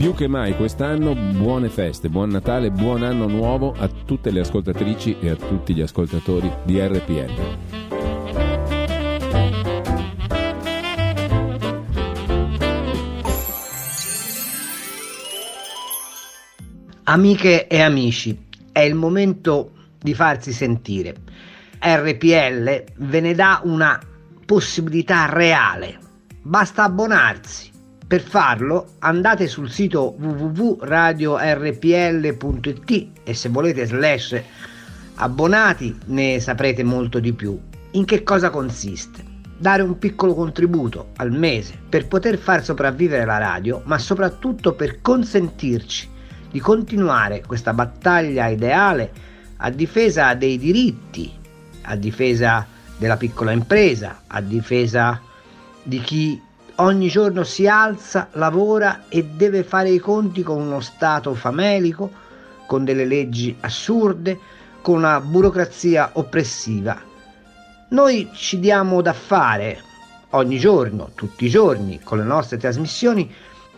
Più che mai quest'anno buone feste, buon Natale, buon anno nuovo a tutte le ascoltatrici e a tutti gli ascoltatori di RPL. Amiche e amici, è il momento di farsi sentire. RPL ve ne dà una possibilità reale. Basta abbonarsi per farlo andate sul sito www.radiorpl.it e se volete slash abbonati ne saprete molto di più. In che cosa consiste? Dare un piccolo contributo al mese per poter far sopravvivere la radio, ma soprattutto per consentirci di continuare questa battaglia ideale a difesa dei diritti, a difesa della piccola impresa, a difesa di chi ogni giorno si alza, lavora e deve fare i conti con uno Stato famelico, con delle leggi assurde, con una burocrazia oppressiva. Noi ci diamo da fare ogni giorno, tutti i giorni, con le nostre trasmissioni,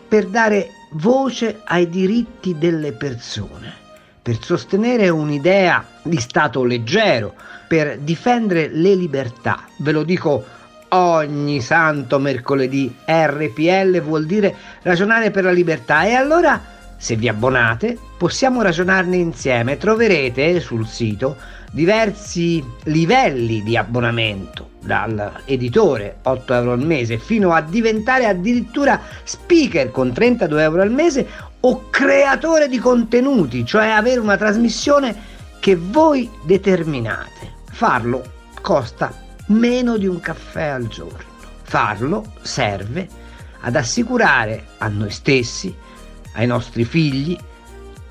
per dare voce ai diritti delle persone, per sostenere un'idea di Stato leggero, per difendere le libertà. Ve lo dico ogni santo mercoledì. RPL vuol dire ragionare per la libertà e allora se vi abbonate possiamo ragionarne insieme. Troverete sul sito diversi livelli di abbonamento dall'editore 8 euro al mese fino a diventare addirittura speaker con 32 euro al mese o creatore di contenuti, cioè avere una trasmissione che voi determinate. Farlo costa meno di un caffè al giorno. Farlo serve ad assicurare a noi stessi, ai nostri figli,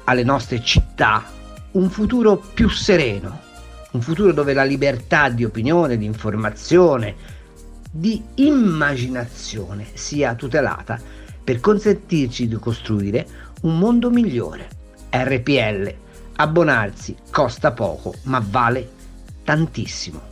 alle nostre città un futuro più sereno, un futuro dove la libertà di opinione, di informazione, di immaginazione sia tutelata per consentirci di costruire un mondo migliore. RPL, abbonarsi costa poco ma vale tantissimo.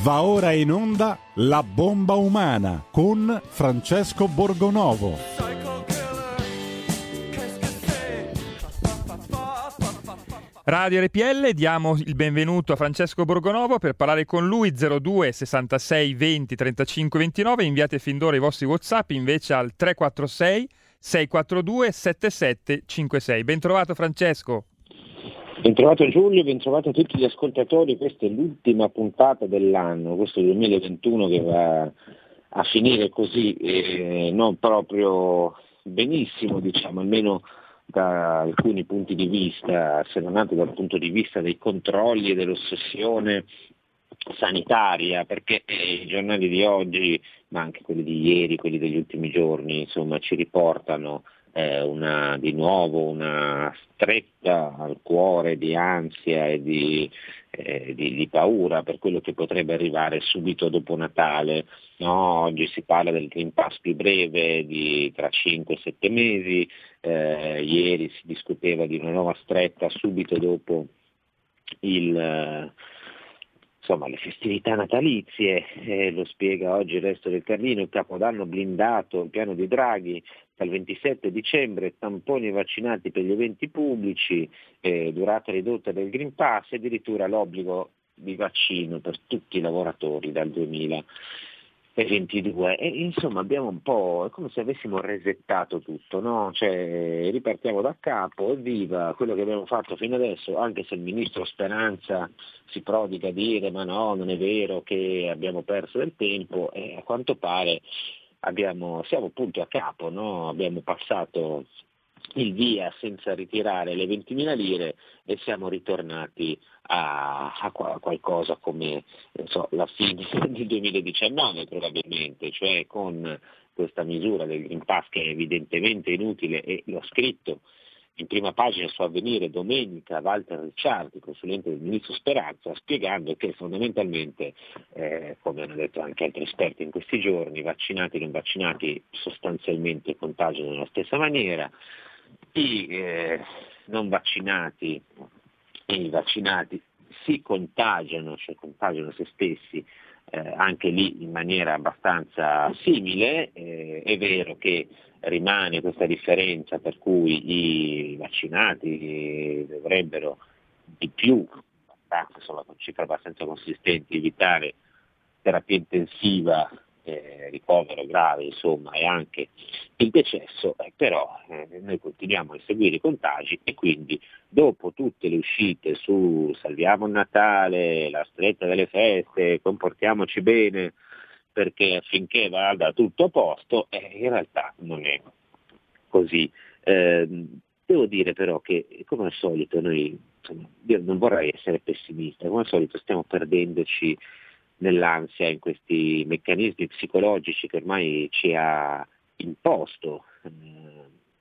Va ora in onda La bomba umana con Francesco Borgonovo. Radio RPL, diamo il benvenuto a Francesco Borgonovo per parlare con lui 02 66 20 35 29. Inviate fin d'ora i vostri WhatsApp invece al 346 642 7756. Bentrovato Francesco. Bentrovato Giulio, bentrovato a tutti gli ascoltatori, questa è l'ultima puntata dell'anno, questo 2021 che va a finire così, eh, non proprio benissimo, diciamo, almeno da alcuni punti di vista, se non altro dal punto di vista dei controlli e dell'ossessione sanitaria, perché eh, i giornali di oggi, ma anche quelli di ieri, quelli degli ultimi giorni, insomma, ci riportano eh, una, di nuovo una stretta al cuore di ansia e di, eh, di, di, paura per quello che potrebbe arrivare subito dopo Natale. No, oggi si parla del Green Pass più breve di tra 5-7 mesi, eh, ieri si discuteva di una nuova stretta subito dopo il, insomma, le festività natalizie, eh, lo spiega oggi il resto del Carlino, il Capodanno blindato, il piano di Draghi, dal 27 dicembre tamponi vaccinati per gli eventi pubblici, eh, durata ridotta del Green Pass e addirittura l'obbligo di vaccino per tutti i lavoratori dal 2000 e 22 e insomma abbiamo un po', è come se avessimo resettato tutto, no? cioè, ripartiamo da capo, evviva quello che abbiamo fatto fino adesso, anche se il ministro Speranza si prodiga a dire ma no, non è vero che abbiamo perso del tempo e a quanto pare abbiamo, siamo appunto a capo, no? abbiamo passato il via senza ritirare le 20.000 lire e siamo ritornati a, a qualcosa come so, la fine del 2019 probabilmente, cioè con questa misura del Green Pass che è evidentemente inutile e l'ho scritto in prima pagina su avvenire domenica Walter Ricciardi, consulente del ministro Speranza, spiegando che fondamentalmente, eh, come hanno detto anche altri esperti in questi giorni, vaccinati e non vaccinati sostanzialmente contagiano nella stessa maniera, i eh, non vaccinati e i vaccinati si contagiano, cioè contagiano se stessi eh, anche lì in maniera abbastanza simile, eh, è vero che rimane questa differenza per cui i vaccinati dovrebbero di più, con cifre abbastanza consistenti, evitare terapia intensiva eh, ricovero grave insomma, e anche il decesso, eh, però eh, noi continuiamo a seguire i contagi e quindi dopo tutte le uscite su salviamo il Natale, la stretta delle feste, comportiamoci bene perché affinché vada tutto a posto, eh, in realtà non è così. Ehm, devo dire però che come al solito noi, io non vorrei essere pessimista, come al solito stiamo perdendoci nell'ansia, in questi meccanismi psicologici che ormai ci ha imposto eh,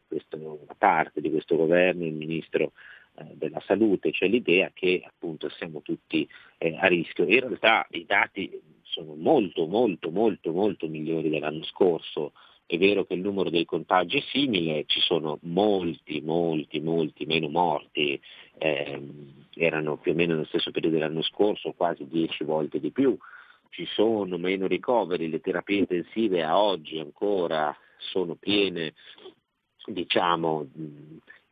questo, parte di questo governo, il ministro eh, della salute, cioè l'idea che appunto siamo tutti eh, a rischio. In realtà i dati sono molto molto molto molto migliori dell'anno scorso. È vero che il numero dei contagi è simile, ci sono molti, molti, molti meno morti, eh, erano più o meno nello stesso periodo dell'anno scorso, quasi 10 volte di più, ci sono meno ricoveri, le terapie intensive a oggi ancora sono piene, diciamo,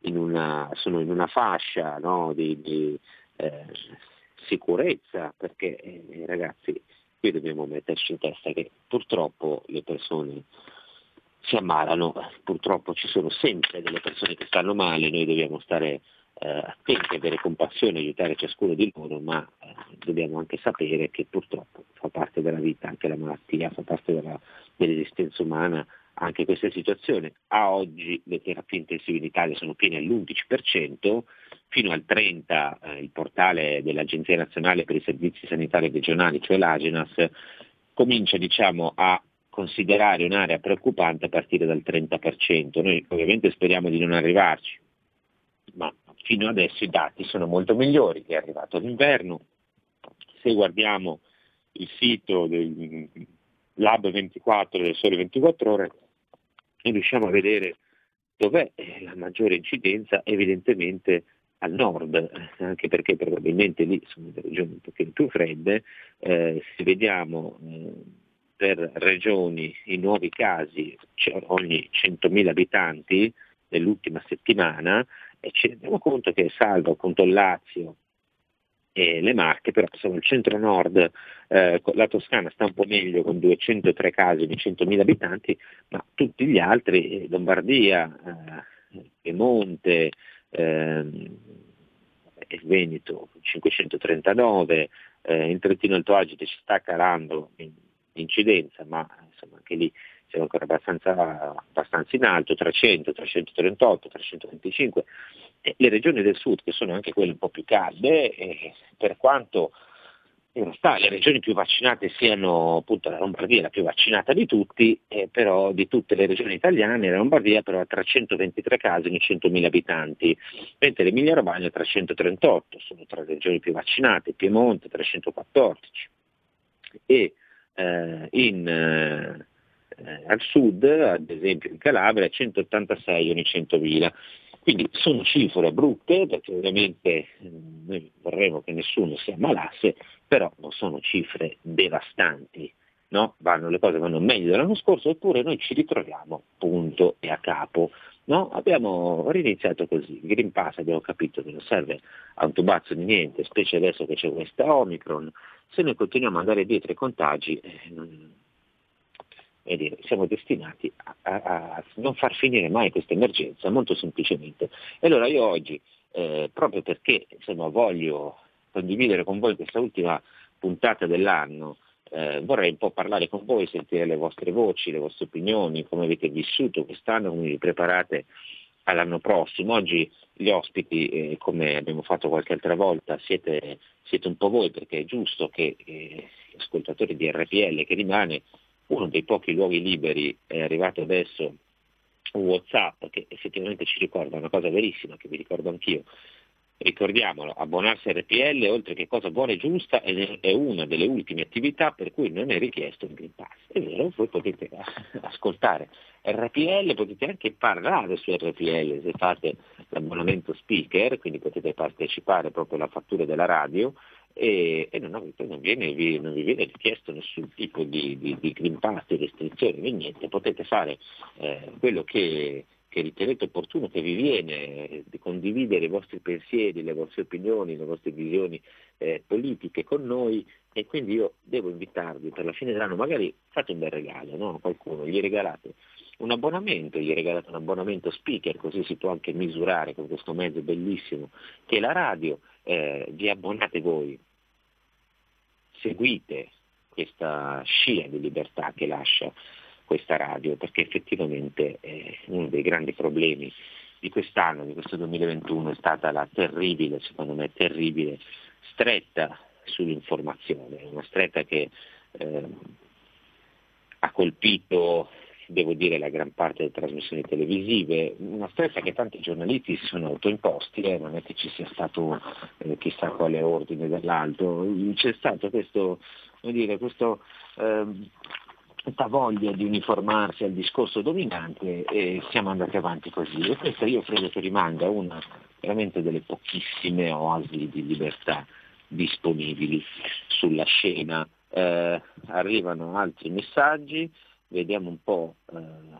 in una, sono in una fascia no, di, di eh, sicurezza, perché eh, ragazzi, qui dobbiamo metterci in testa che purtroppo le persone si ammalano, purtroppo ci sono sempre delle persone che stanno male, noi dobbiamo stare eh, attenti, avere compassione, aiutare ciascuno di loro, ma eh, dobbiamo anche sapere che purtroppo fa parte della vita anche la malattia, fa parte della, dell'esistenza umana anche questa situazione. A oggi le terapie intensive in Italia sono piene all'11%, fino al 30% eh, il portale dell'Agenzia Nazionale per i Servizi Sanitari Regionali, cioè l'Agenas, comincia diciamo, a considerare un'area preoccupante a partire dal 30%. Noi ovviamente speriamo di non arrivarci, ma fino adesso i dati sono molto migliori, è arrivato l'inverno. Se guardiamo il sito del Lab 24 del Sole 24 Ore, riusciamo a vedere dov'è la maggiore incidenza, evidentemente al nord, anche perché probabilmente lì sono le regioni un pochino più fredde, eh, se vediamo eh, per regioni i nuovi casi ogni 100.000 abitanti nell'ultima settimana e ci rendiamo conto che salvo appunto il Lazio e le Marche, però insomma il centro-nord, eh, la Toscana sta un po' meglio con 203 casi ogni 100.000 abitanti, ma tutti gli altri, eh, Lombardia, eh, Piemonte, eh, Veneto 539, eh, in Trentino Alto Agite ci sta calando l'incidenza, ma insomma anche lì siamo ancora abbastanza, abbastanza in alto, 300, 338, 325. E le regioni del sud, che sono anche quelle un po' più calde, eh, per quanto in realtà le regioni più vaccinate siano appunto la Lombardia, la più vaccinata di tutti, eh, però di tutte le regioni italiane, la Lombardia però ha 323 casi ogni 100.000 abitanti, mentre l'Emilia Romagna ha 338, sono tra le regioni più vaccinate, Piemonte 314. E eh, in, eh, al sud, ad esempio in Calabria, 186 ogni 100.000. Quindi sono cifre brutte perché ovviamente eh, noi vorremmo che nessuno si ammalasse, però non sono cifre devastanti. No? Vanno, le cose vanno meglio dell'anno scorso, eppure noi ci ritroviamo punto e a capo. No? Abbiamo riniziato così, il Green Pass abbiamo capito che non serve a un tubazzo di niente, specie adesso che c'è questa Omicron, se noi continuiamo ad andare dietro ai contagi eh, dire, siamo destinati a, a, a, non far finire mai questa emergenza, molto semplicemente. E allora io oggi, eh, proprio perché insomma, voglio condividere con voi questa ultima puntata dell'anno, eh, vorrei un po' parlare con voi, sentire le vostre voci, le vostre opinioni, come avete vissuto quest'anno, come vi preparate all'anno prossimo. Oggi gli ospiti, eh, come abbiamo fatto qualche altra volta, siete, siete, un po' voi perché è giusto che eh, ascoltatori di RPL che rimane uno dei pochi luoghi liberi è arrivato adesso un Whatsapp che effettivamente ci ricorda una cosa verissima che vi ricordo anch'io, ricordiamolo, abbonarsi a RPL oltre che cosa buona e giusta è una delle ultime attività per cui non è richiesto il Green Pass. È vero, voi potete ascoltare RPL, potete anche parlare su RPL se fate l'abbonamento speaker, quindi potete partecipare proprio alla fattura della radio e, e non, avete, non, viene, vi, non, vi viene richiesto nessun tipo di, di, di Green Pass, di restrizioni, niente, potete fare eh, quello che che ritenete opportuno, che vi viene di condividere i vostri pensieri, le vostre opinioni, le vostre visioni eh, politiche con noi e quindi io devo invitarvi per la fine dell'anno, magari fate un bel regalo no? a qualcuno, gli regalate un abbonamento, gli regalate un abbonamento speaker, così si può anche misurare con questo mezzo bellissimo che è la radio, eh, vi abbonate voi, seguite questa scia di libertà che lascia questa radio, perché effettivamente eh, uno dei grandi problemi di quest'anno, di questo 2021, è stata la terribile, secondo me terribile, stretta sull'informazione, una stretta che eh, ha colpito, devo dire, la gran parte delle trasmissioni televisive, una stretta che tanti giornalisti si sono autoimposti, eh, non è che ci sia stato eh, chissà quale ordine dall'alto, c'è stato questo, dire, questo ehm, questa voglia di uniformarsi al discorso dominante e siamo andati avanti così. E questa io credo che rimanga una veramente delle pochissime oasi di libertà disponibili sulla scena. Eh, arrivano altri messaggi, vediamo un po', eh,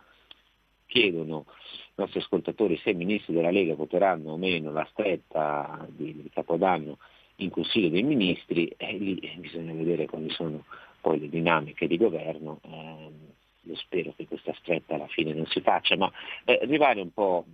chiedono i nostri ascoltatori se i ministri della Lega voteranno o meno la stretta di, di Capodanno in Consiglio dei Ministri e lì bisogna vedere quali sono poi le dinamiche di governo, ehm, io spero che questa stretta alla fine non si faccia, ma eh, rimane un po'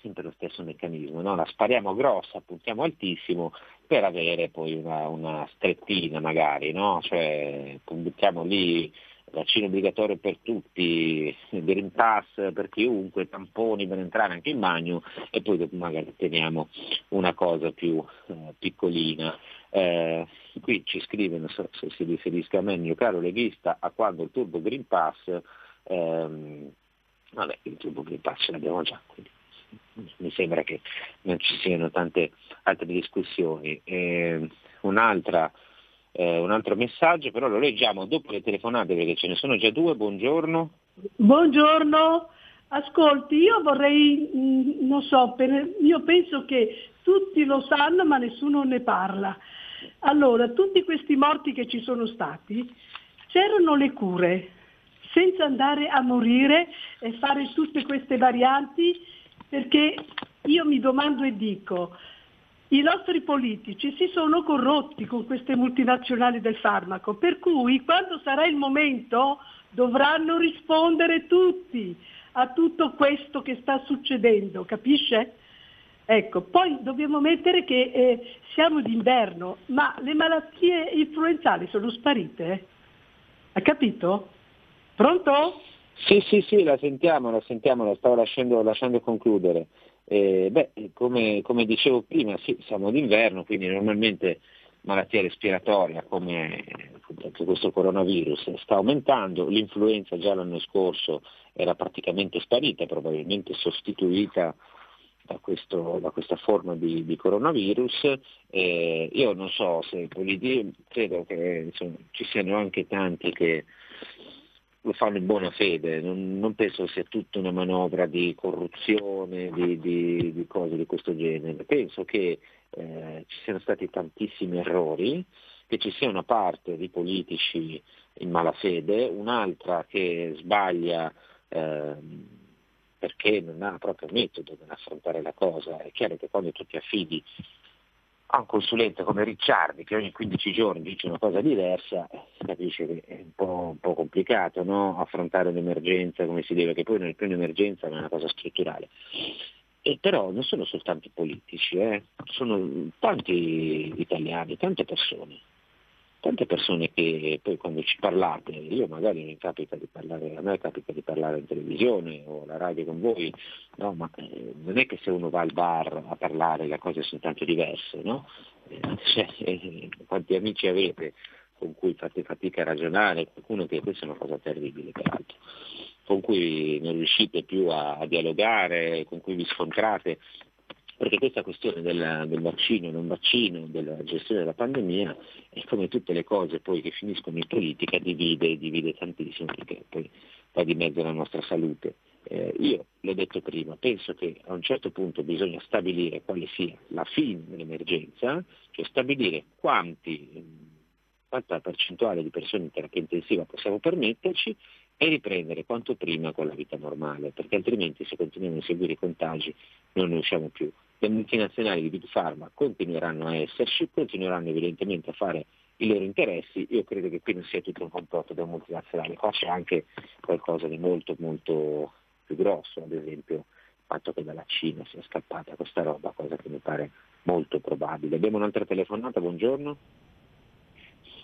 sempre lo stesso meccanismo, no? la spariamo grossa, puntiamo altissimo per avere poi una, una strettina magari, no? cioè buttiamo lì vaccino obbligatorio per tutti, Green Pass per chiunque, tamponi per entrare anche in bagno e poi magari teniamo una cosa più eh, piccolina. Eh, qui ci scrivono, so, se si riferisca a me, mio caro leghista, a quando il Turbo Green Pass, ehm, vabbè il Turbo Green Pass ce l'abbiamo già, quindi mi sembra che non ci siano tante altre discussioni. Eh, un'altra eh, un altro messaggio, però lo leggiamo dopo le telefonate perché ce ne sono già due. Buongiorno. Buongiorno. Ascolti, io vorrei, mm, non so, per, io penso che tutti lo sanno ma nessuno ne parla. Allora, tutti questi morti che ci sono stati, c'erano le cure, senza andare a morire e fare tutte queste varianti, perché io mi domando e dico, i nostri politici si sono corrotti con queste multinazionali del farmaco, per cui quando sarà il momento dovranno rispondere tutti a tutto questo che sta succedendo, capisce? Ecco, poi dobbiamo mettere che eh, siamo d'inverno, ma le malattie influenzali sono sparite. Ha capito? Pronto? Sì, sì, sì, la sentiamo, la sentiamo, la stavo lasciando, lasciando concludere. Eh, beh, come, come, dicevo prima, sì, siamo d'inverno, quindi normalmente malattia respiratoria come questo coronavirus sta aumentando, l'influenza già l'anno scorso era praticamente sparita, probabilmente sostituita da, questo, da questa forma di, di coronavirus. Eh, io non so se credo che insomma, ci siano anche tanti che lo fanno in buona fede, non, non, penso sia tutta una manovra di corruzione, di, di, di cose di questo genere, penso che eh, ci siano stati tantissimi errori, che ci sia una parte di politici in malafede, un'altra che sbaglia eh, perché non ha proprio metodo per affrontare la cosa. È chiaro che quando tu ti affidi a un consulente come Ricciardi che ogni 15 giorni dice una cosa diversa, capisce che è un po', un po complicato no? affrontare un'emergenza come si deve, che poi non è più un'emergenza ma è una cosa strutturale. E però non sono soltanto i politici, eh? sono tanti italiani, tante persone tante persone che poi quando ci parlate, io magari mi capita di parlare, a me capita di parlare in televisione o alla radio con voi, no? ma eh, non è che se uno va al bar a parlare le cose sono tanto diverse, no? Eh, cioè, eh, quanti amici avete con cui fate fatica a ragionare, qualcuno che questa è una cosa terribile peraltro. con cui non riuscite più a, a dialogare, con cui vi scontrate, perché questa questione del, del, vaccino, non vaccino, della gestione della pandemia è come tutte le cose poi che finiscono in politica divide, divide tantissimo perché poi va di mezzo la nostra salute. Eh, io l'ho detto prima, penso che a un certo punto bisogna stabilire quale sia la fine dell'emergenza, cioè stabilire quanti, quanta percentuale di persone in terapia intensiva possiamo permetterci e riprendere quanto prima con la vita normale, perché altrimenti se continuiamo a seguire i contagi non ne usciamo più. Le multinazionali di Big Pharma continueranno a esserci, continueranno evidentemente a fare i loro interessi, io credo che qui non sia tutto un complotto delle multinazionali, qua c'è anche qualcosa di molto molto più grosso, ad esempio il fatto che dalla Cina sia scappata questa roba, cosa che mi pare molto probabile. Abbiamo un'altra telefonata, buongiorno.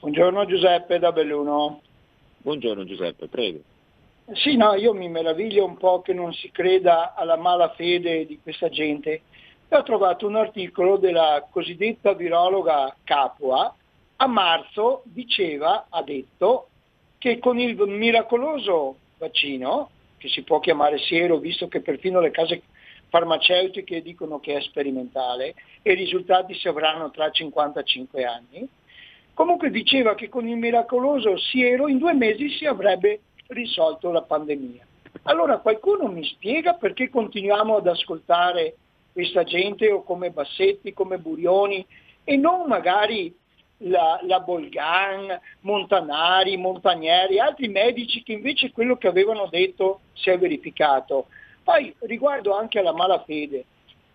Buongiorno Giuseppe da Belluno. Buongiorno Giuseppe, prego. Sì, no, io mi meraviglio un po' che non si creda alla malafede di questa gente. E ho trovato un articolo della cosiddetta virologa Capua, a marzo diceva, ha detto, che con il miracoloso vaccino, che si può chiamare siero, visto che perfino le case farmaceutiche dicono che è sperimentale, e i risultati si avranno tra 55 anni, Comunque diceva che con il miracoloso siero in due mesi si avrebbe risolto la pandemia. Allora qualcuno mi spiega perché continuiamo ad ascoltare questa gente o come Bassetti, come Burioni e non magari la, la Bolgan, Montanari, Montanieri, altri medici che invece quello che avevano detto si è verificato. Poi riguardo anche alla malafede,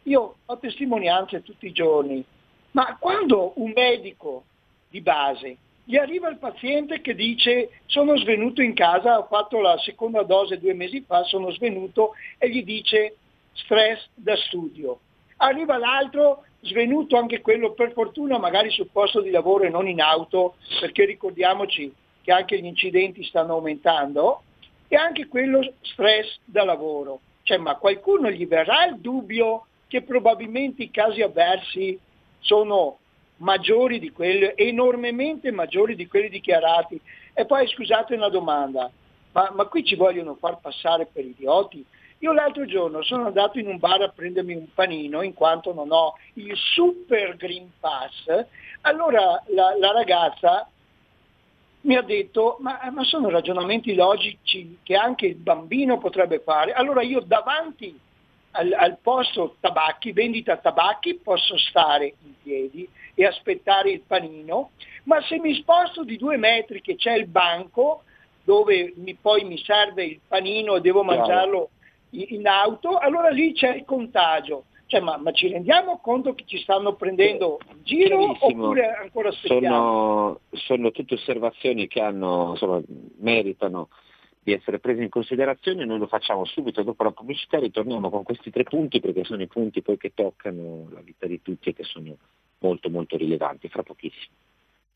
io ho testimonianze tutti i giorni, ma quando un medico di base. Gli arriva il paziente che dice sono svenuto in casa, ho fatto la seconda dose due mesi fa, sono svenuto e gli dice stress da studio. Arriva l'altro svenuto anche quello per fortuna magari sul posto di lavoro e non in auto, perché ricordiamoci che anche gli incidenti stanno aumentando, e anche quello stress da lavoro. Cioè, ma qualcuno gli verrà il dubbio che probabilmente i casi avversi sono maggiori di quelli, enormemente maggiori di quelli dichiarati. E poi scusate una domanda, ma, ma qui ci vogliono far passare per idioti? Io l'altro giorno sono andato in un bar a prendermi un panino in quanto non ho il super Green Pass, allora la, la ragazza mi ha detto ma, ma, sono ragionamenti logici che anche il bambino potrebbe fare. Allora io davanti al, al posto tabacchi, vendita tabacchi, posso stare in piedi e aspettare il panino, ma se mi sposto di due metri che c'è il banco dove mi, poi mi serve il panino e devo mangiarlo in, auto, allora lì c'è il contagio. Cioè, ma, ma, ci rendiamo conto che ci stanno prendendo in giro Chiarissimo. oppure ancora aspettiamo? Sono, sono tutte osservazioni che hanno, insomma, meritano di essere prese in considerazione, noi lo facciamo subito dopo la pubblicità, ritorniamo con questi tre punti perché sono i punti poi che toccano la vita di tutti e che sono molto molto rilevanti fra pochissimo.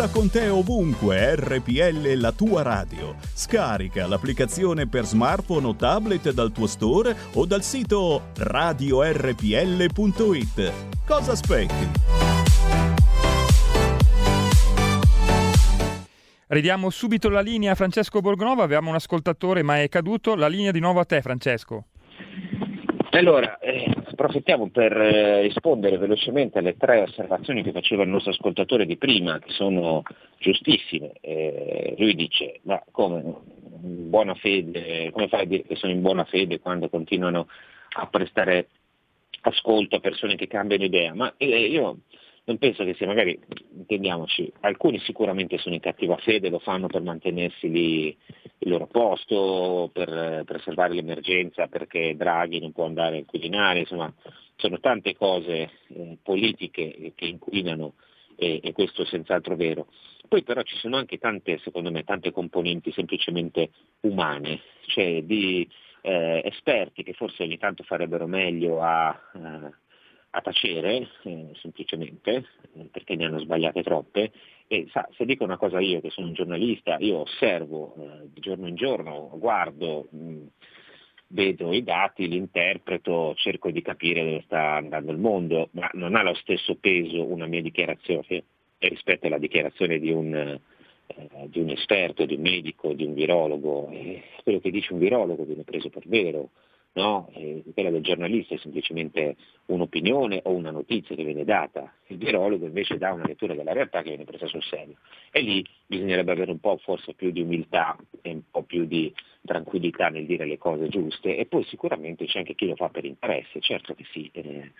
Porta con te ovunque RPL la tua radio. Scarica l'applicazione per smartphone o tablet dal tuo store o dal sito radiorpl.it. Cosa aspetti? Ridiamo subito la linea a Francesco Borgonova, abbiamo un ascoltatore ma è caduto, la linea di nuovo a te Francesco. Allora, eh, approfittiamo per eh, rispondere velocemente alle tre osservazioni che faceva il nostro ascoltatore di prima, che sono giustissime. Eh, lui dice, ma come, fede, come fai a dire che sono in buona fede quando continuano a prestare ascolto a persone che cambiano idea? Ma eh, io non penso che sia magari, intendiamoci, alcuni sicuramente sono in cattiva fede, lo fanno per mantenersi lì il loro posto, per preservare l'emergenza perché Draghi non può andare in Quirinale, insomma sono tante cose eh, politiche che inquinano e, e, questo è senz'altro vero. Poi però ci sono anche tante, secondo me, tante componenti semplicemente umane, cioè di eh, esperti che forse ogni tanto farebbero meglio a... Eh, a tacere, eh, semplicemente, eh, perché ne hanno sbagliate troppe. E sa, se dico una cosa io che sono un giornalista, io osservo eh, di giorno in giorno, guardo, mh, vedo i dati, li interpreto, cerco di capire dove sta andando il mondo, ma non ha lo stesso peso una mia dichiarazione rispetto alla dichiarazione di un, eh, di un esperto, di un medico, di un virologo. E quello che dice un virologo viene preso per vero, no? quella del giornalista è semplicemente un'opinione o una notizia che viene data, il virologo invece dà una lettura della realtà che viene presa sul serio. E lì bisognerebbe avere un po' forse più di umiltà e un po' più di tranquillità nel dire le cose giuste e poi sicuramente c'è anche chi lo fa per interesse, certo che sì, eh,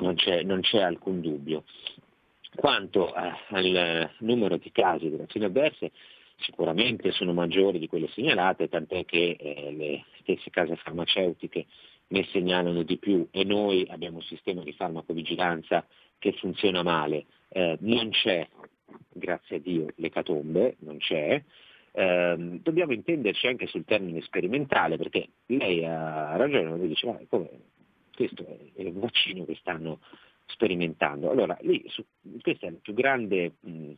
non, c'è, non c'è alcun dubbio. Quanto al numero di casi di vaccine avverse, sicuramente sono maggiori di quelle segnalate, tant'è che eh, le stesse case farmaceutiche ne segnalano di più e noi abbiamo un sistema di farmacovigilanza che funziona male. Eh, non c'è, grazie a Dio, l'ecatombe, non c'è. Eh, dobbiamo intenderci anche sul termine sperimentale, perché lei ha ragione, lei dice, come, questo è il vaccino che stanno sperimentando. Allora, lì, su, questa è la più grande mh,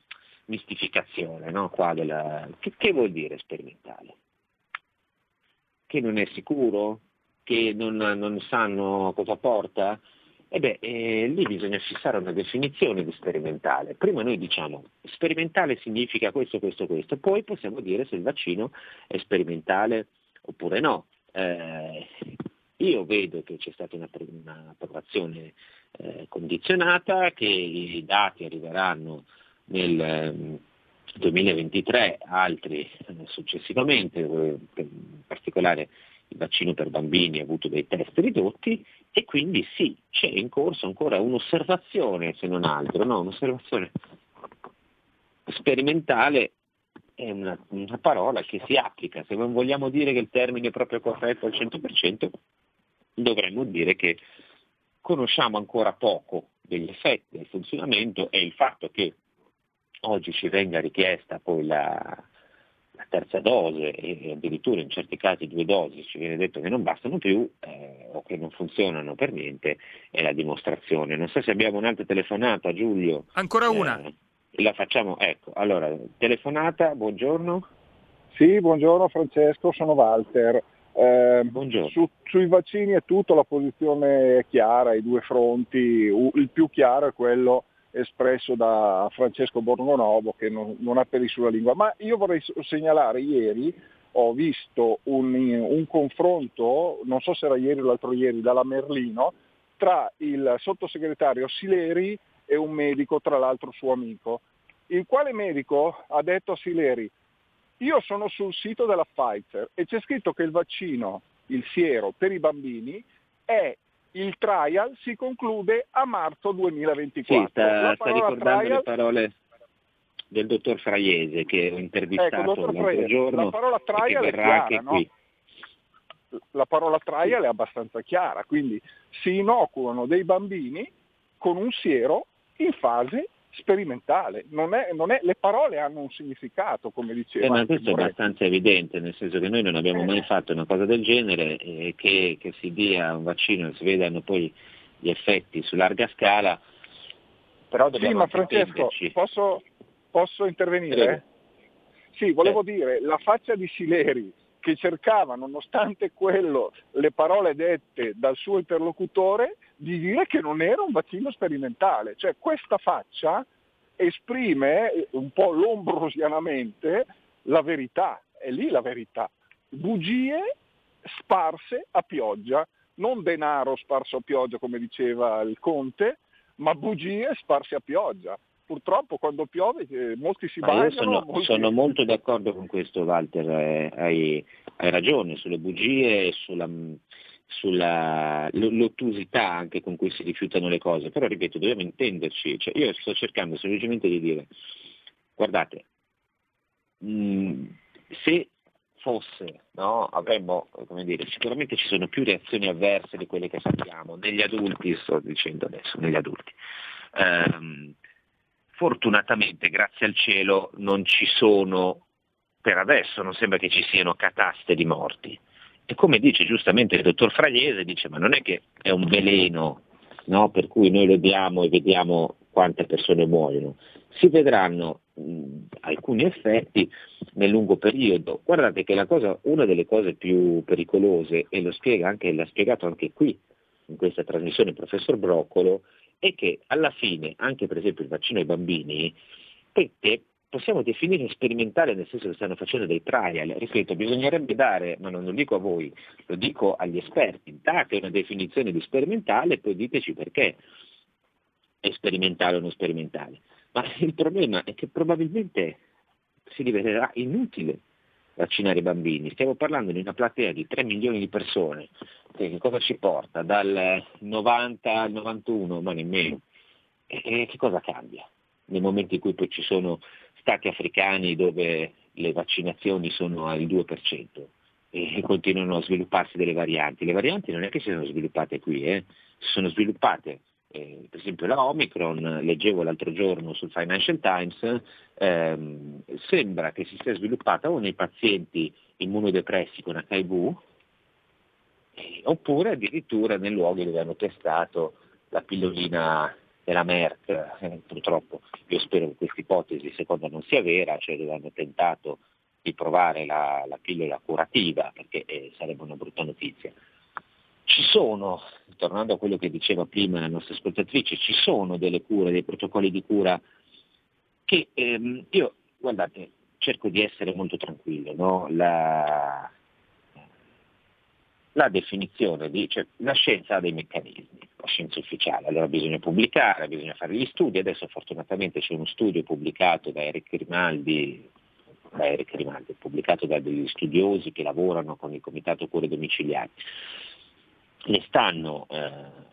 mistificazione no? della... che, che vuol dire sperimentale? Che non è sicuro? Che non, non sanno cosa porta? E beh, eh, lì bisogna fissare una definizione di sperimentale. Prima noi diciamo sperimentale significa questo, questo, questo, poi possiamo dire se il vaccino è sperimentale oppure no. Eh, io vedo che c'è stata un'approvazione eh, condizionata, che i dati arriveranno nel 2023, ehm, altri eh, successivamente, eh, in particolare il vaccino per bambini ha avuto dei test ridotti e quindi sì, c'è in corso ancora un'osservazione, se non altro, no? un'osservazione sperimentale è una, una, parola che si applica, se non vogliamo dire che il termine è proprio corretto al 100%, dovremmo dire che conosciamo ancora poco degli effetti del funzionamento e il fatto che oggi ci venga richiesta poi la, la terza dose e addirittura in certi casi due dosi ci viene detto che non bastano più eh, o che non funzionano per niente è la dimostrazione. Non so se abbiamo un'altra telefonata, Giulio. Ancora una. Eh, la facciamo, ecco, allora, telefonata, buongiorno. Sì, buongiorno Francesco, sono Walter. Eh, buongiorno. Su, sui vaccini è tutto, la posizione è chiara, i due fronti, il più chiaro è quello espresso da Francesco Borgonovo che non, non ha peli sulla lingua, ma io vorrei segnalare ieri ho visto un, un, confronto, non so se era ieri o l'altro ieri, dalla Merlino, tra il sottosegretario Sileri e un medico, tra l'altro suo amico, il quale medico ha detto a Sileri, io sono sul sito della Pfizer e c'è scritto che il vaccino, il siero per i bambini, è il trial si conclude a marzo 2024. Sì, sta, sta ricordando trial... le parole del dottor Fraiese che ho intervistato ecco, l'altro Fraiese, giorno la parola trial verrà chiara, no? qui. La parola trial è abbastanza chiara, quindi si inoculano dei bambini con un siero in fase sperimentale, non è, non è, le parole hanno un significato, come diceva. Eh, ma questo Moretti. è abbastanza evidente, nel senso che noi non abbiamo mai fatto una cosa del genere e che, che si dia un vaccino e si vedano poi gli effetti su larga scala, però dobbiamo Sì, ma Francesco, posso, posso intervenire? Sì, volevo eh. dire, la faccia di Sileri che cercava, nonostante quello, le parole dette dal suo interlocutore, di dire che non era un vaccino sperimentale. Cioè questa faccia esprime un po' lombrosianamente la verità, è lì la verità. Bugie sparse a pioggia, non denaro sparso a pioggia come diceva il conte, ma bugie sparse a pioggia purtroppo quando piove eh, molti si bagnano. Sono molti... sono, molto d'accordo con questo Walter, eh, hai, hai, ragione sulle bugie e sulla, sulla l'ottusità anche con cui si rifiutano le cose, però ripeto, dobbiamo intenderci, cioè, io sto cercando semplicemente di dire, guardate, mh, mm, se fosse, no, avremmo, come dire, sicuramente ci sono più reazioni avverse di quelle che sappiamo, negli adulti, sto dicendo adesso, negli adulti. Um, Fortunatamente, grazie al cielo, non ci sono, per adesso non sembra che ci siano cataste di morti. E come dice giustamente il dottor Fragliese, dice ma non è che è un veleno no? per cui noi lo diamo e vediamo quante persone muoiono. Si vedranno mh, alcuni effetti nel lungo periodo. Guardate che cosa, una delle cose più pericolose, e lo spiega anche, l'ha spiegato anche qui in questa trasmissione il professor Broccolo, è che alla fine, anche per esempio il vaccino ai bambini, che possiamo definire sperimentale nel senso che stanno facendo dei trial, ripeto, bisognerebbe dare, ma non lo dico a voi, lo dico agli esperti, date una definizione di sperimentale e poi diteci perché è sperimentale o non sperimentale. Ma il problema è che probabilmente si rivelerà inutile vaccinare i bambini. Stiamo parlando di una platea di 3 milioni di persone, che cosa ci porta? Dal 90 al 91, ma nemmeno. E che cosa cambia? Nel momento in cui poi ci sono stati africani dove le vaccinazioni sono al 2% e continuano a svilupparsi delle varianti. Le varianti non è che si sono sviluppate qui, eh? si sono sviluppate eh, per esempio la Omicron, leggevo l'altro giorno sul Financial Times, ehm, sembra che si sia sviluppata o nei pazienti immunodepressi con HIV, eh, oppure addirittura nei luoghi dove hanno testato la pillolina della Merck, eh, purtroppo io spero che questa ipotesi seconda non sia vera, cioè dove hanno tentato di provare la, la pillola curativa, perché eh, sarebbe una brutta notizia. Ci sono, tornando a quello che diceva prima la nostra ascoltatrice, ci sono delle cure, dei protocolli di cura che ehm, io, guardate, cerco di essere molto tranquillo, no? la, la, definizione di, cioè, la scienza ha dei meccanismi, la scienza ufficiale, allora bisogna pubblicare, bisogna fare gli studi, adesso fortunatamente c'è uno studio pubblicato da Eric Grimaldi, da Eric Grimaldi pubblicato da degli studiosi che lavorano con il Comitato Cure Domiciliari. Ne stanno, eh,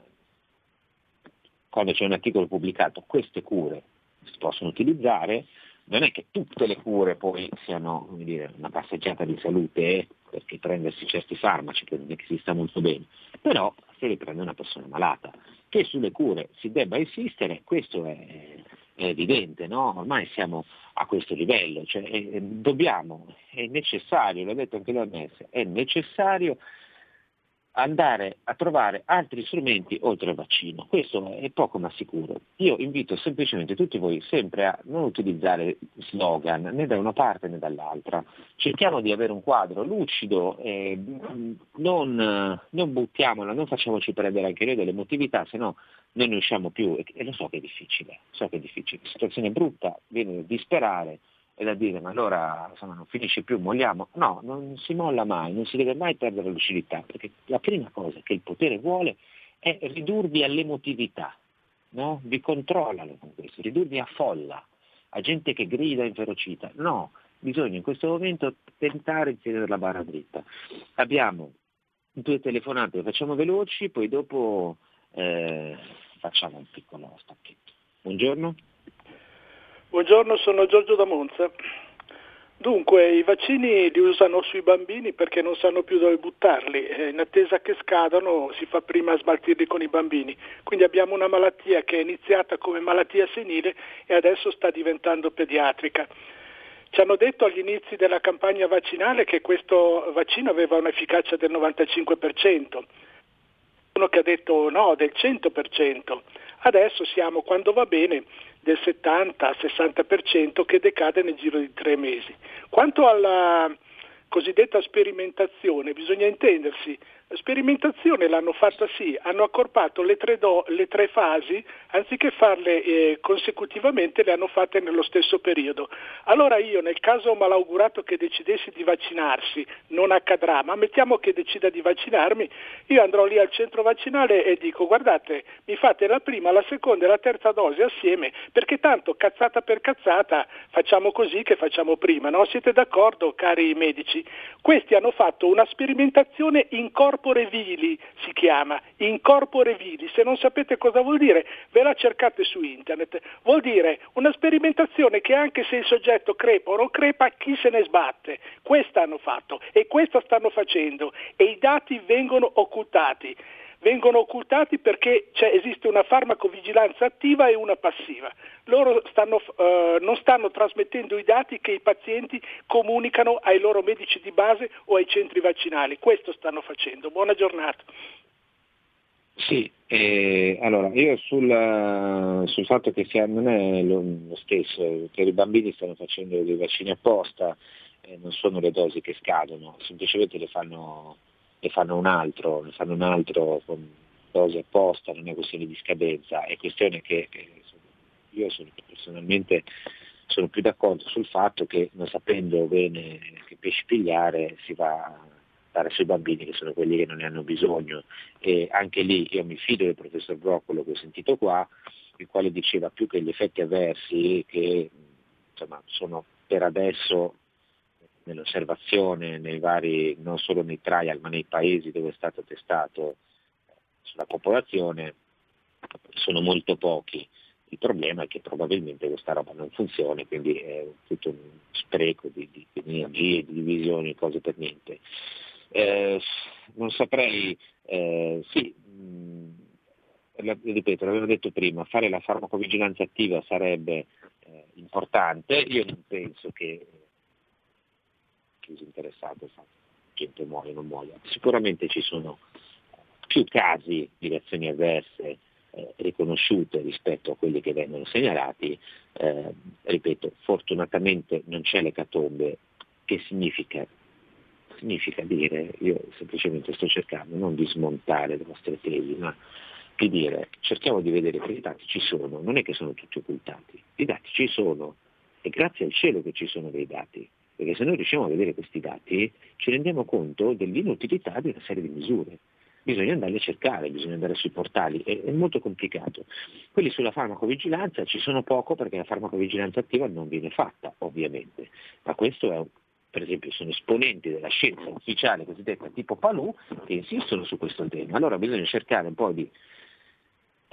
quando c'è un articolo pubblicato, queste cure si possono utilizzare, non è che tutte le cure poi siano dire, una passeggiata di salute eh, perché prendersi certi farmaci che non è che si sta molto bene, però se li prende una persona malata. Che sulle cure si debba insistere, questo è, è evidente, no? ormai siamo a questo livello, cioè, è, dobbiamo, è necessario, l'ha detto anche l'OMS, è necessario andare a trovare altri strumenti oltre al vaccino. Questo è poco ma sicuro. Io invito semplicemente tutti voi sempre a non utilizzare slogan né da una parte né dall'altra. Cerchiamo di avere un quadro lucido, eh, non, non, buttiamola, non facciamoci prendere anche noi dell'emotività, se no non usciamo più e, e lo so che è difficile, so che è difficile, la situazione è brutta, viene da disperare, è da dire ma allora insomma, non finisce più, molliamo. No, non si molla mai, non si deve mai perdere lucidità, perché la prima cosa che il potere vuole è ridurvi all'emotività, no? vi controllano con questo, ridurvi a folla, a gente che grida inferocita. No, bisogna in questo momento tentare di tenere la barra dritta. Abbiamo due telefonate, facciamo veloci, poi dopo eh, facciamo un piccolo stacchetto. Buongiorno. Buongiorno, sono Giorgio da Monza. Dunque, i vaccini li usano sui bambini perché non sanno più dove buttarli. In attesa che scadano si fa prima a smaltirli con i bambini. Quindi abbiamo una malattia che è iniziata come malattia senile e adesso sta diventando pediatrica. Ci hanno detto agli inizi della campagna vaccinale che questo vaccino aveva un'efficacia del 95%. Uno che ha detto no, del 100%. Adesso siamo, quando va bene, del 70-60% che decade nel giro di tre mesi. Quanto alla cosiddetta sperimentazione, bisogna intendersi, sperimentazione l'hanno fatta sì, hanno accorpato le tre, do, le tre fasi, anziché farle eh, consecutivamente le hanno fatte nello stesso periodo. Allora io nel caso malaugurato che decidessi di vaccinarsi, non accadrà, ma mettiamo che decida di vaccinarmi, io andrò lì al centro vaccinale e dico guardate, mi fate la prima, la seconda e la terza dose assieme, perché tanto cazzata per cazzata facciamo così che facciamo prima, no? Siete d'accordo cari medici? Questi hanno fatto una sperimentazione in corpo corpore vili si chiama, in corpore vili, se non sapete cosa vuol dire ve la cercate su internet, vuol dire una sperimentazione che anche se il soggetto crepa o non crepa chi se ne sbatte, questa hanno fatto e questa stanno facendo e i dati vengono occultati vengono occultati perché esiste una farmacovigilanza attiva e una passiva. Loro stanno, eh, non stanno trasmettendo i dati che i pazienti comunicano ai loro medici di base o ai centri vaccinali. Questo stanno facendo. Buona giornata. Sì, eh, allora io sul, sul, fatto che sia, non è lo, lo, stesso, che i bambini stanno facendo dei vaccini apposta, eh, non sono le dosi che scadono, semplicemente le fanno, le fanno un altro, ne fanno un altro con dosi apposta, non è questione di scadenza, è questione che eh, io sono, personalmente sono più d'accordo sul fatto che non sapendo bene che pesci pigliare si va a dare sui bambini che sono quelli che non ne hanno bisogno. E anche lì io mi fido del professor Broccolo che ho sentito qua, il quale diceva più che gli effetti avversi che insomma, sono per adesso nell'osservazione nei vari, non solo nei trial ma nei paesi dove è stato testato sulla popolazione sono molto pochi. Il problema è che probabilmente questa roba non funziona, quindi è tutto un spreco di, di, energie, di divisioni, cose per niente. Eh, non saprei, eh, sì, mh, ripeto, l'avevo detto prima, fare la farmacovigilanza attiva sarebbe eh, importante, io non penso che chi si interessato gente muore o non muoia. Sicuramente ci sono più casi di reazioni avverse eh, riconosciute rispetto a quelli che vengono segnalati, eh, ripeto, fortunatamente non c'è l'ecatombe, che significa? Significa dire, io semplicemente sto cercando non di smontare le vostre tesi, ma di dire cerchiamo di vedere che i dati ci sono, non è che sono tutti occultati, i dati ci sono e grazie al cielo che ci sono dei dati, perché se noi riusciamo a vedere questi dati ci rendiamo conto dell'inutilità di una serie di misure bisogna andarli a cercare, bisogna andare sui portali, è, è, molto complicato. Quelli sulla farmacovigilanza ci sono poco perché la farmacovigilanza attiva non viene fatta, ovviamente, ma questo è un per esempio sono esponenti della scienza ufficiale cosiddetta tipo Palù che insistono su questo tema. Allora bisogna cercare un po' di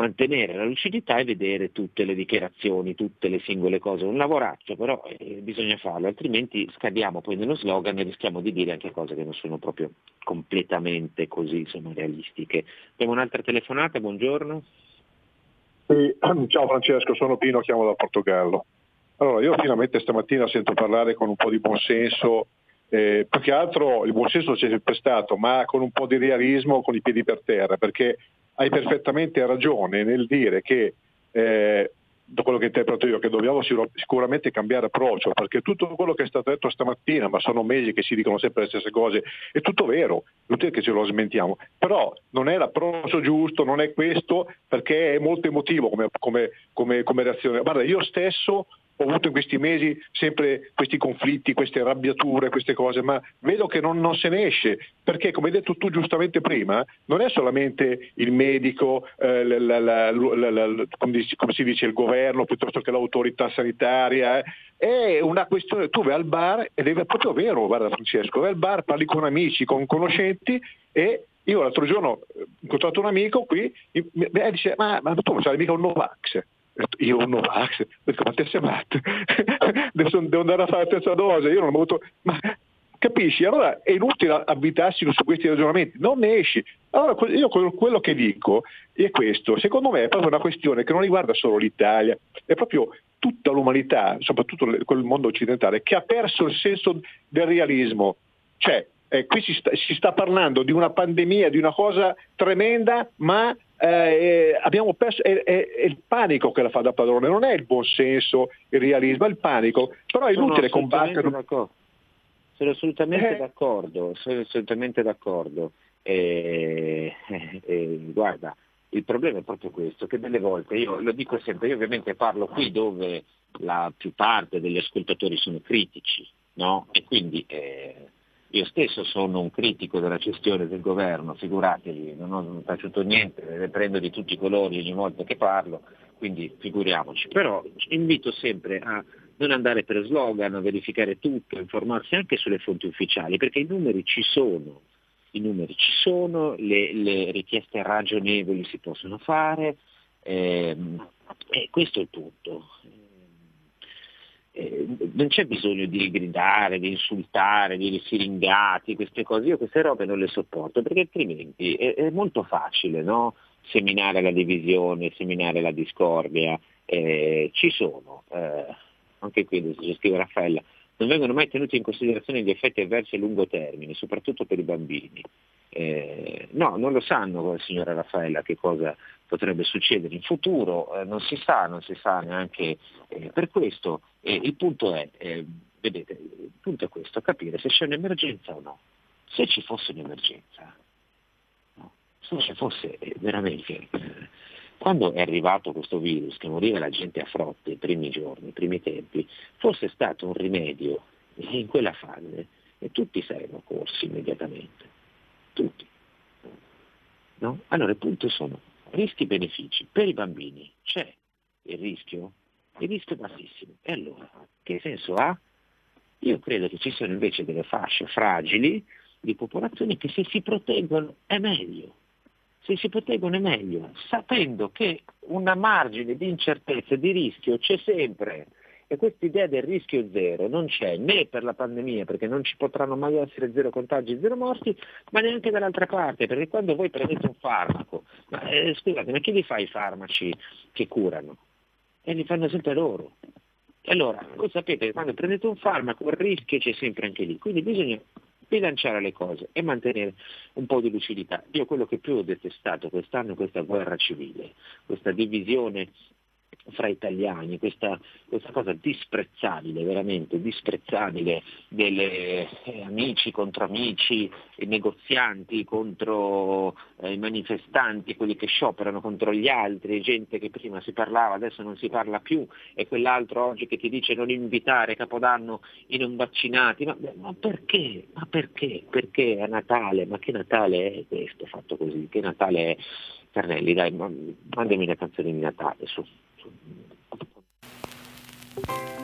mantenere la lucidità e vedere tutte le dichiarazioni, tutte le singole cose. Un lavoraccio, però eh, bisogna farlo, altrimenti scadiamo poi nello slogan e rischiamo di dire anche cose che non sono proprio completamente così insomma, realistiche. Abbiamo un'altra telefonata, buongiorno. Ciao Francesco, sono Pino, chiamo da Portogallo. Allora, io finalmente stamattina sento parlare con un po' di buonsenso eh, più che altro il buonsenso c'è sempre stato, ma con un po' di realismo, con i piedi per terra, perché hai perfettamente ragione nel dire che, eh, da quello che interpreto io, che dobbiamo sicuramente cambiare approccio, perché tutto quello che è stato detto stamattina, ma sono mesi che si dicono sempre le stesse cose, è tutto vero, non è che ce lo smentiamo, però non è l'approccio giusto, non è questo, perché è molto emotivo come, come, come, come reazione. Guarda, io stesso ho avuto in questi mesi sempre questi conflitti, queste arrabbiature, queste cose, ma vedo che non, non se ne esce, perché come hai detto tu giustamente prima, non è solamente il medico, eh, la, la, la, come si dice il governo piuttosto che l'autorità sanitaria, eh, è una questione, tu vai al bar ed è proprio vero, guarda Francesco, vai al bar, parli con amici, con conoscenti e io l'altro giorno ho incontrato un amico qui e mi dice ma, ma tu non c'hai mica un Novax? Io ho un Novax, detto, ma te sei matto, devo andare a fare la terza dose, io non ho avuto... Ma, capisci? Allora è inutile avvitarsi su questi ragionamenti, non ne esci. Allora io quello che dico è questo, secondo me è proprio una questione che non riguarda solo l'Italia, è proprio tutta l'umanità, soprattutto quel mondo occidentale, che ha perso il senso del realismo. Cioè, eh, qui si sta, si sta parlando di una pandemia, di una cosa tremenda, ma eh, abbiamo perso, è, è, è, il panico che la fa da padrone, non è il buonsenso, il realismo, è il panico, però è inutile combattere. Sono assolutamente eh. d'accordo, sono assolutamente d'accordo. Eh, eh, guarda, il problema è proprio questo, che delle volte, io lo dico sempre, io ovviamente parlo qui dove la più parte degli ascoltatori sono critici, no? E quindi eh, io stesso sono un critico della gestione del governo, figuratevi, non ho taciuto niente, le prendo di tutti i colori ogni volta che parlo, quindi figuriamoci. Però invito sempre a non andare per slogan, a verificare tutto, a informarsi anche sulle fonti ufficiali, perché i numeri ci sono, i numeri ci sono, le, le richieste ragionevoli si possono fare, ehm, e questo è punto eh, non c'è bisogno di gridare, di insultare, di siringati, queste cose, io queste robe non le sopporto perché altrimenti è, è molto facile no? seminare la divisione, seminare la discordia, eh, ci sono, eh, anche qui scrive Raffaella, non vengono mai tenuti in considerazione gli effetti avversi a lungo termine, soprattutto per i bambini. Eh, no, non lo sanno, signora Raffaella, che cosa potrebbe succedere in futuro, eh, non si sa, non si sa neanche eh, per questo. il punto è, eh, vedete, il punto è questo, capire se c'è un'emergenza o no. Se ci fosse un'emergenza, no? se ci fosse eh, veramente quando è arrivato questo virus, che moriva la gente a frotte i primi giorni, i primi tempi, fosse stato un rimedio in quella fase e tutti saremmo corsi immediatamente. Tutti. No? Allora il punto sono rischi e benefici. Per i bambini c'è il rischio? Il rischio è bassissimo. E allora che senso ha? Io credo che ci siano invece delle fasce fragili di popolazione che se si proteggono è meglio se si proteggono è meglio, sapendo che una margine di incertezza e di rischio c'è sempre. E questa idea del rischio zero non c'è né per la pandemia, perché non ci potranno mai essere zero contagi, zero morti, ma neanche dall'altra parte, perché quando voi prendete un farmaco, ma, eh, scusate, ma chi li fa i farmaci che curano? E li fanno sempre loro. E allora, voi sapete che quando prendete un farmaco il rischio c'è sempre anche lì, quindi bisogna bilanciare le cose e mantenere un po' di lucidità. Io quello che più ho detestato quest'anno è questa guerra civile, questa divisione fra italiani, questa, questa, cosa disprezzabile, veramente disprezzabile, delle eh, amici contro amici, negozianti contro eh, i manifestanti, quelli che scioperano contro gli altri, gente che prima si parlava, adesso non si parla più, e quell'altro oggi che ti dice non invitare Capodanno i non vaccinati, ma, ma perché? Ma perché? Perché a Natale? Ma che Natale è questo fatto così? Che Natale è? Carnelli, dai, mandami una canzone di Natale su. Thank you.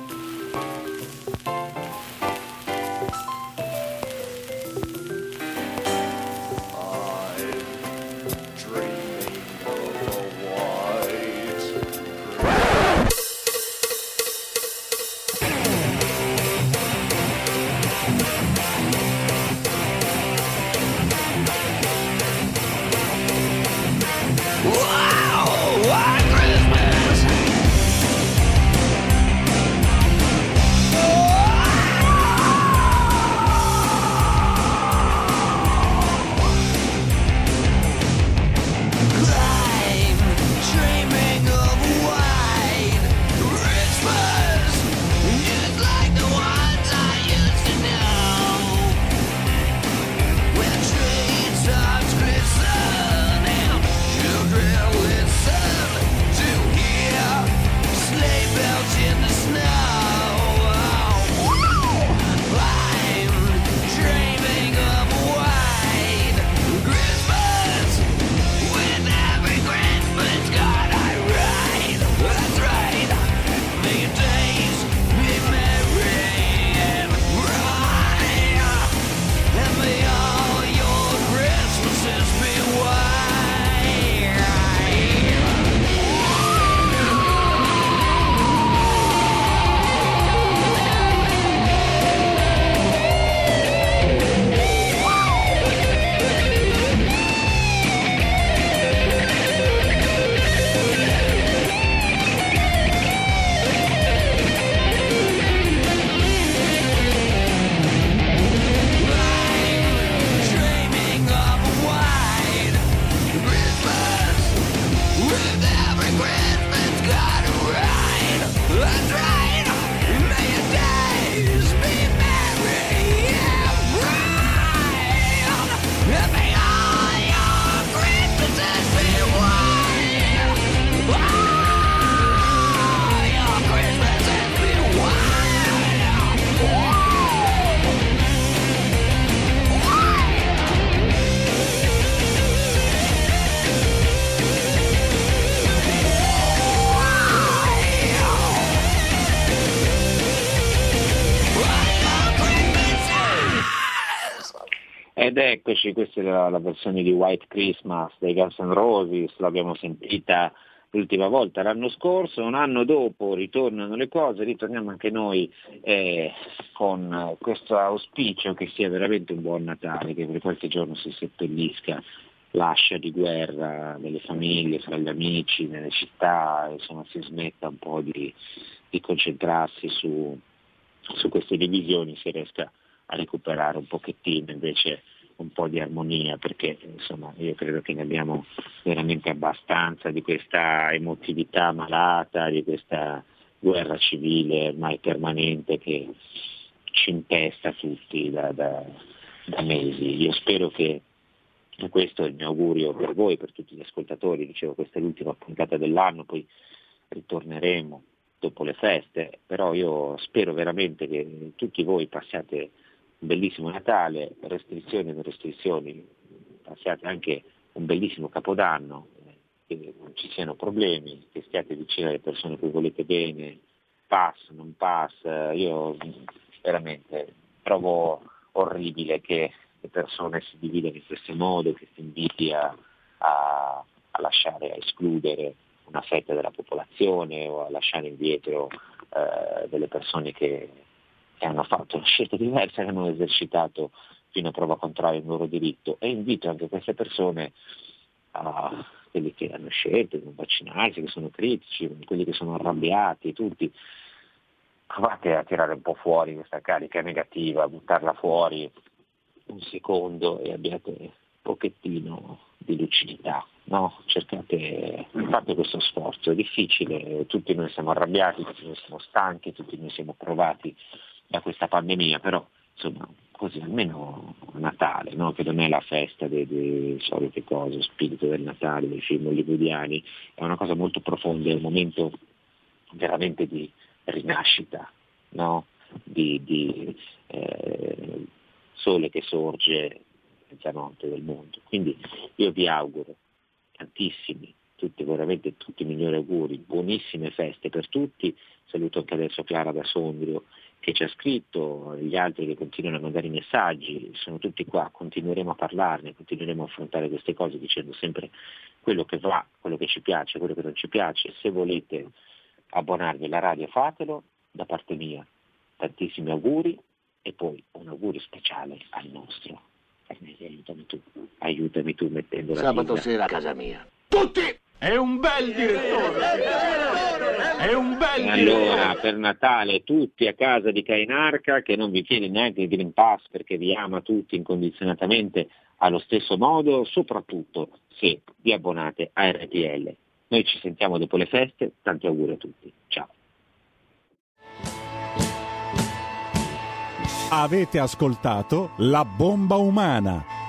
Eccoci, questa è la, la, versione di White Christmas dei Guns N' Roses, l'abbiamo sentita l'ultima volta l'anno scorso, un anno dopo ritornano le cose, ritorniamo anche noi eh, con questo auspicio che sia veramente un buon Natale, che per qualche giorno si seppellisca l'ascia di guerra nelle famiglie, fra gli amici, nelle città, insomma si smetta un po' di, di concentrarsi su, su queste divisioni, si riesca a recuperare un pochettino invece un po' di armonia perché insomma io credo che ne abbiamo veramente abbastanza di questa emotività malata, di questa guerra civile ormai permanente che ci impesta tutti da, da, da mesi. Io spero che questo è il mio augurio per voi, per tutti gli ascoltatori, dicevo questa è l'ultima puntata dell'anno, poi ritorneremo dopo le feste, però io spero veramente che tutti voi passiate bellissimo Natale, restrizioni o restrizioni, passiate anche un bellissimo Capodanno, che non ci siano problemi, che stiate vicino alle persone cui volete bene, pass, non pass, io veramente trovo orribile che le persone si dividano in questo modo, che si inviti a, a, a lasciare, a escludere una fetta della popolazione o a lasciare indietro eh, delle persone che, che, hanno fatto una scelta diversa, che hanno esercitato fino a prova contraria il loro diritto e invito anche queste persone a quelli che hanno scelto di non vaccinarsi, che sono critici, quelli che sono arrabbiati, tutti, provate a tirare un po' fuori questa carica negativa, buttarla fuori un secondo e abbiate un pochettino di lucidità, no? Cercate, fate questo sforzo, è difficile, tutti noi siamo arrabbiati, tutti noi siamo stanchi, tutti noi siamo provati da questa pandemia, però insomma così almeno Natale, no? che non è la festa delle solite cose, spirito del Natale, dei film hollywoodiani, è una cosa molto profonda, è un momento veramente di rinascita, no? di, di eh, sole che sorge mezzanotte del mondo. Quindi io vi auguro tantissimi, tutti, veramente tutti i migliori auguri, buonissime feste per tutti. Saluto anche adesso Clara da Sondrio che ci ha scritto, gli altri che continuano a mandare i messaggi, sono tutti qua, continueremo a parlarne, continueremo a affrontare queste cose dicendo sempre quello che va, quello che ci piace, quello che non ci piace. Se volete abbonarvi alla radio fatelo, da parte mia tantissimi auguri e poi un augurio speciale al nostro. Aiutami tu, aiutami tu mettendo la Sabato sigla. sera a casa mia. Tutti! È un bel direttore! È un bel Allora, per Natale tutti a casa di Cainarca che non vi chiede neanche il Green Pass perché vi ama tutti incondizionatamente allo stesso modo, soprattutto se vi abbonate a RTL. Noi ci sentiamo dopo le feste, tanti auguri a tutti. Ciao. Avete ascoltato La bomba umana